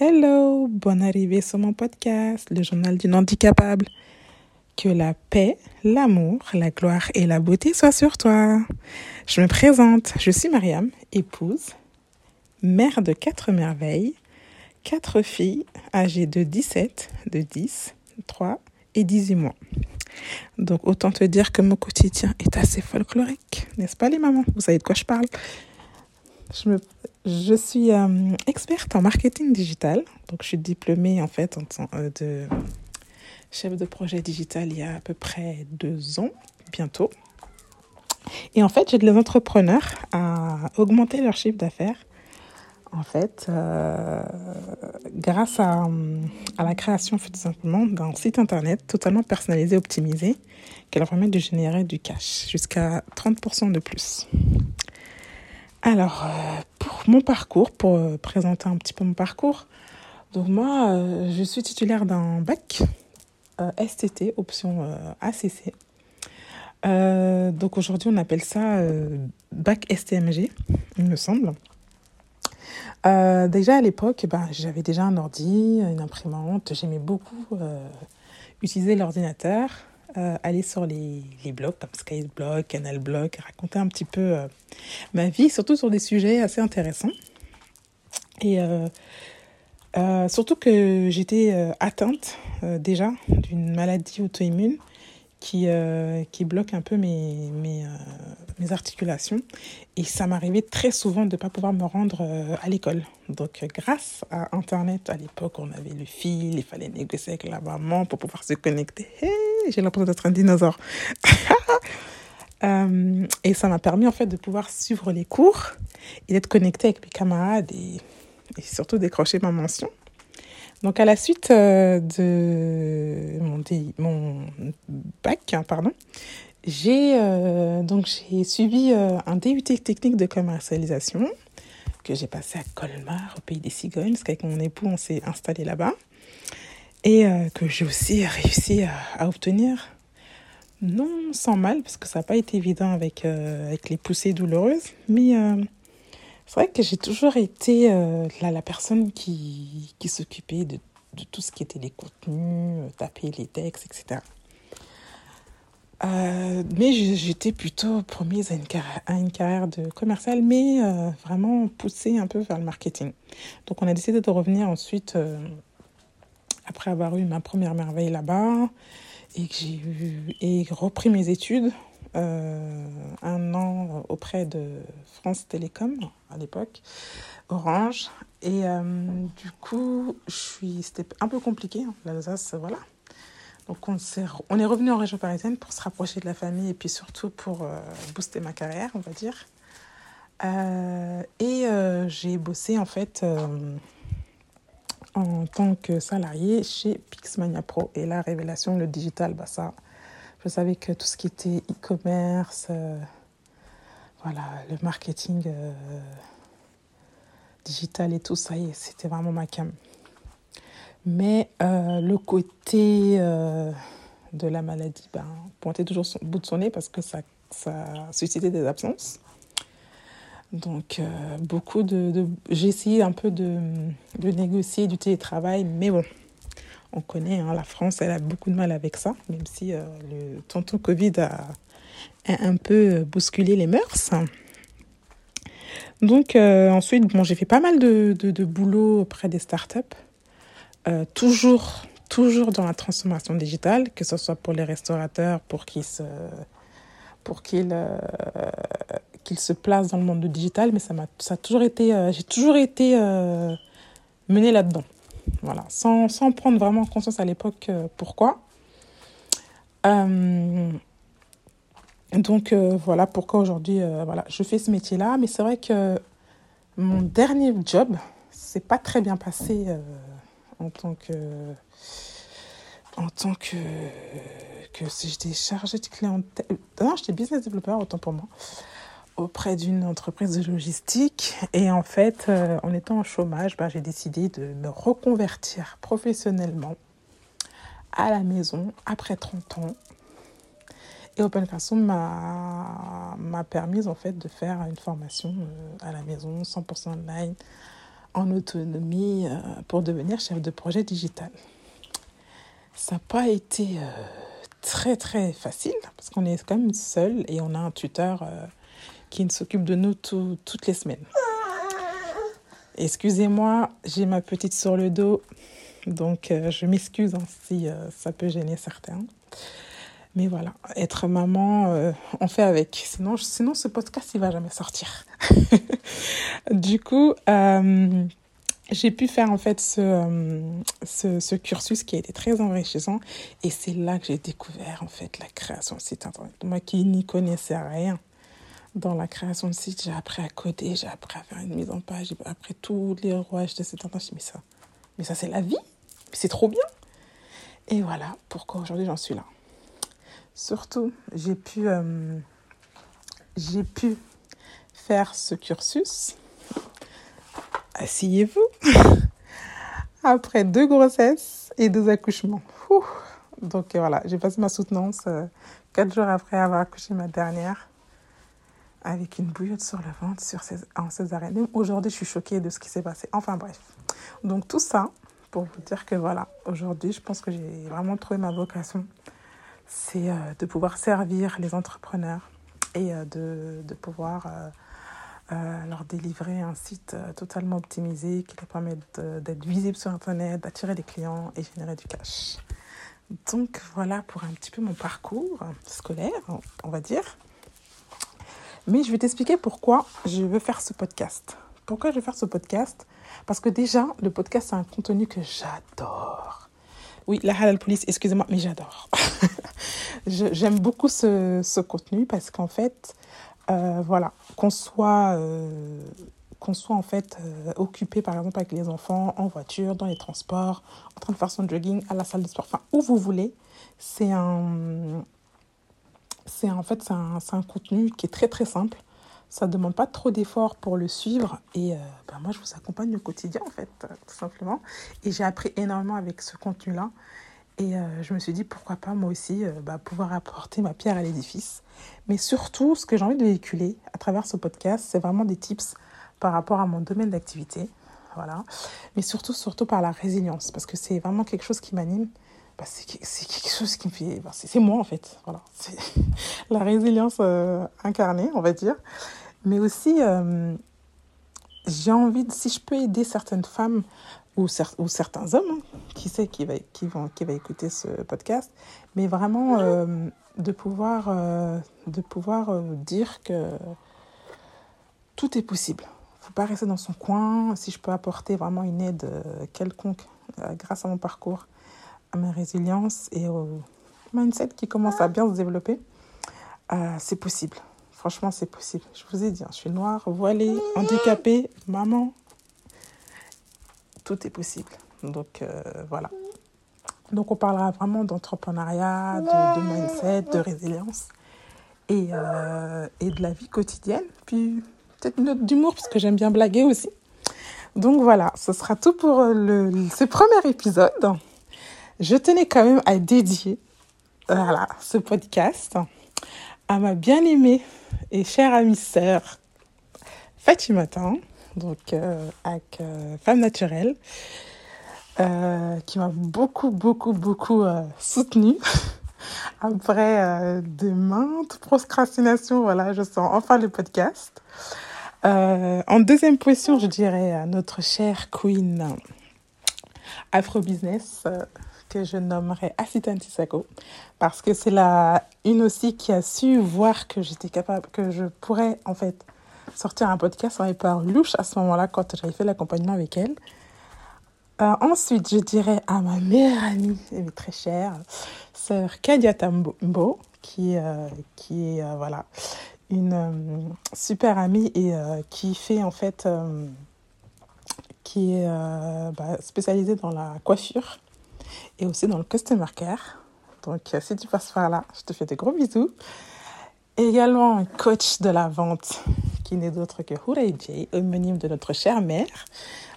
Hello, bonne arrivée sur mon podcast, le journal d'une handicapable. Que la paix, l'amour, la gloire et la beauté soient sur toi. Je me présente, je suis Mariam, épouse, mère de quatre merveilles, quatre filles âgées de 17, de 10, 3 et 18 mois. Donc autant te dire que mon quotidien est assez folklorique, n'est-ce pas les mamans? Vous savez de quoi je parle? Je, me, je suis euh, experte en marketing digital. Donc, je suis diplômée en fait tant euh, de chef de projet digital il y a à peu près deux ans, bientôt. Et en fait, j'aide les entrepreneurs à augmenter leur chiffre d'affaires. En fait, euh, grâce à, à, la création tout simplement d'un site internet totalement personnalisé, optimisé, qui leur permet de générer du cash jusqu'à 30% de plus. Alors, euh, pour mon parcours, pour euh, présenter un petit peu mon parcours, donc moi, euh, je suis titulaire d'un bac STT, option ACC. donc aujourd'hui, on appelle ça bac STMG, il me semble. déjà à l'époque, ben, j'avais déjà un ordi, une imprimante, j'aimais beaucoup utiliser l'ordinateur euh, aller sur les, les blogs comme Skyblock, Canalblog, raconter un petit peu euh, ma vie, surtout sur des sujets assez intéressants. Et euh, surtout que j'étais atteinte déjà d'une maladie auto-immune qui, qui bloque un peu mes, mes, mes articulations. Et ça m'arrivait très souvent de ne pas pouvoir me rendre à l'école. Donc, grâce à Internet, à l'époque, on avait le fil, il fallait négocier avec la maman pour pouvoir se connecter. Hey j'ai l'impression d'être un dinosaure. euh, et ça m'a permis en fait de pouvoir suivre les cours et d'être connectée avec mes camarades et, et, surtout décrocher ma mention. Donc à la suite euh, de mon, mon bac, hein, pardon, j'ai euh, suivi euh, un DUT technique de commercialisation que j'ai passé à Colmar, au pays des cigognes, parce qu'avec mon époux on s'est installé là-bas et que j'ai aussi réussi à, à, obtenir, non sans mal, parce que ça n'a pas été évident avec, avec les poussées douloureuses, mais c'est vrai que j'ai toujours été euh, la, la, personne qui, qui s'occupait de, de, tout ce qui était les contenus, euh, taper les textes, etc. Euh, mais j'étais plutôt promise à une, carrière, à de commercial, mais vraiment poussée un peu vers le marketing. Donc on a décidé de revenir ensuite après avoir eu ma première merveille là-bas et que j'ai repris mes études auprès de France Télécom à l'époque, Orange. Et euh, du coup, c'était un peu compliqué, hein, l'Alsace, voilà. Donc on, est, on est revenu en région parisienne pour se rapprocher de la famille et puis surtout pour euh, booster ma carrière, on va dire. Euh, et j'ai bossé en fait en tant que salarié chez Pixmania Pro. Et la révélation, le digital, bah ça, je savais que tout ce qui était e-commerce, voilà, le marketing euh, digital et tout ça, c'était vraiment ma cam. Mais euh, le côté euh, de la maladie ben, pointait toujours au bout de son nez parce que ça, ça suscitait des absences. Donc, beaucoup de. J'ai essayé un peu de, de, négocier du télétravail, mais bon, on connaît, hein, la France, elle a beaucoup de mal avec ça, même si le Covid a, a, un peu bousculé les mœurs. Donc, euh, ensuite, bon, j'ai fait pas mal de, de, boulot auprès des startups, euh, toujours, toujours dans la transformation digitale, que ce soit pour les restaurateurs, pour qu'ils se. Pour qu'ils qu'il se place dans le monde du digital, mais ça m'a, ça a toujours été, euh, j'ai toujours été euh, menée là-dedans. Voilà, sans, sans prendre vraiment conscience à l'époque euh, donc voilà pourquoi aujourd'hui, voilà, je fais ce métier-là, mais c'est vrai que mon dernier job, c'est pas très bien passé en tant que en tant que que si j'étais chargée de clientèle non j'étais business développeur autant pour moi auprès d'une entreprise de logistique. Et en fait, euh, en étant en chômage, ben, j'ai décidé de me reconvertir professionnellement à la maison après 30 ans. Et Open m'a permis en fait de faire une formation euh, à la maison, 100% online, en autonomie euh, pour devenir chef de projet digital. Ça n'a pas été euh, très très facile parce qu'on est quand même seul et on a un tuteur qui s'occupe de nous toutes les semaines. Excusez-moi, j'ai ma petite sur le dos, donc je m'excuse hein, si ça peut gêner certains. Mais voilà, être maman, euh, on fait avec. Sinon, sinon, ce podcast, il va jamais sortir. du coup, euh, j'ai pu faire en fait ce, euh, ce, ce, cursus qui a été très enrichissant. Et c'est là que j'ai découvert en fait la création de site internet. Moi qui n'y connaissais rien dans la création de site, j'ai appris à coder, j'ai appris à faire une mise en page, j'ai appris tous les rouages de site internet. Mais ça, mais ça c'est la vie, c'est trop bien. Et voilà pourquoi aujourd'hui j'en suis là. Surtout, j'ai pu, euh, j'ai pu faire ce cursus. Asseyez-vous. Après deux grossesses et deux accouchements. Donc voilà, j'ai passé ma soutenance euh, quatre jours après avoir accouché ma dernière avec une bouillotte sur le ventre sur ces, en. Aujourd'hui, je suis choquée de ce qui s'est passé. Enfin bref. Donc tout ça pour vous dire que voilà, aujourd'hui, je pense que j'ai vraiment trouvé ma vocation c'est euh, de pouvoir servir les entrepreneurs et euh, de, pouvoir euh, leur délivrer un site totalement optimisé qui leur permet d'être visible sur Internet, d'attirer des clients et générer du cash. Donc voilà pour un petit peu mon parcours scolaire, on va dire. Mais je vais t'expliquer pourquoi je veux faire ce podcast. Pourquoi je veux faire ce podcast? Parce que déjà, le podcast, c'est un contenu que j'adore. Oui, la halal police, excusez-moi, mais j'adore. J'aime beaucoup ce, contenu parce qu'en fait, euh, voilà, qu'on soit, euh, soit en fait euh, occupé par exemple avec les enfants, en voiture, dans les transports, en train de faire son jogging, à la salle de sport, enfin où vous voulez, c'est un, c'est en fait un, un contenu qui est très très simple ça ne demande pas trop d'efforts pour le suivre. Et euh, ben moi, je vous accompagne au quotidien, en fait, euh, tout simplement. Et j'ai appris énormément avec ce contenu-là. Et euh, je me suis dit, pourquoi pas moi aussi bah, pouvoir apporter ma pierre à l'édifice. Mais surtout, ce que j'ai envie de véhiculer à travers ce podcast, c'est vraiment des tips par rapport à mon domaine d'activité. Voilà. Mais surtout, surtout par la résilience. Parce que c'est vraiment quelque chose qui m'anime. Bah, c'est quelque chose qui me fait... Bah, c'est moi, en fait. Voilà. C'est la résilience incarnée, on va dire. Mais aussi, euh, j'ai envie, de, si je peux aider certaines femmes ou, ou certains hommes, hein, qui sait qui va, qui, vont, qui va écouter ce podcast, mais vraiment euh, de pouvoir, euh, de pouvoir dire que tout est possible. Il ne faut pas rester dans son coin. Si je peux apporter vraiment une aide quelconque grâce à mon parcours, à ma résilience et au mindset qui commence à bien se développer, c'est possible. Franchement, c'est possible. Je vous ai dit, hein, je suis noire, voilée, handicapée, maman. Tout est possible. Donc, euh, voilà. Donc, on parlera vraiment d'entrepreneuriat, de, mindset, de résilience et, euh, et de la vie quotidienne. Puis, peut-être une note d'humour, parce que j'aime bien blaguer aussi. Donc, voilà, ce sera tout pour le, ce premier épisode. Je tenais quand même à dédier voilà, ce podcast à ma bien-aimée et chère amie sœur Fatimata, donc euh, avec euh, Femme Naturelle, euh, qui m'a beaucoup, beaucoup, beaucoup soutenue. Après de maintes procrastinations, voilà, je sens enfin le podcast. en deuxième position, je dirais à notre chère queen Afro Business que je nommerai Asita Tisako parce que c'est la une aussi qui a su voir que j'étais capable, que je pourrais en fait sortir un podcast en par louche à ce moment-là quand j'avais fait l'accompagnement avec elle. Euh, ensuite, je dirais à ma meilleure amie et très chère, sœur Kadia Tambo, qui, euh, qui est euh, voilà, une super amie et qui fait en fait, qui est bah, spécialisée dans la coiffure et aussi dans le customer care. Donc, euh, si tu passes par là, je te fais des gros bisous. Également un coach de la vente qui n'est d'autre que Houray J, homonyme de notre chère mère.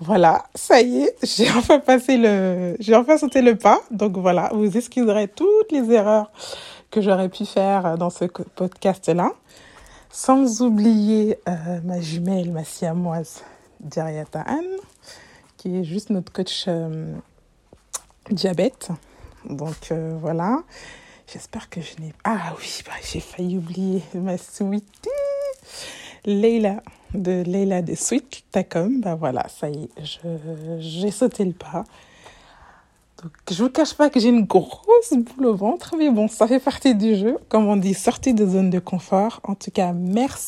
Voilà, ça y est, j'ai enfin passé le, j'ai enfin sauté le pas. Donc voilà, vous excuserez toutes les erreurs que j'aurais pu faire dans ce podcast-là. Sans oublier euh, ma jumelle, ma siamoise, Diriata Anne qui est juste notre coach euh, diabète. Donc euh, voilà. J'espère que je n'ai... Ah oui, bah, j'ai failli oublier ma sweetie. Leila, de Leila de Sweet Tacom. Bah voilà, ça y est, j'ai sauté le pas. Donc, je vous cache pas que j'ai une grosse boule au ventre, mais bon, ça fait partie du jeu. Comme on dit, sortie de zone de confort. En tout cas, merci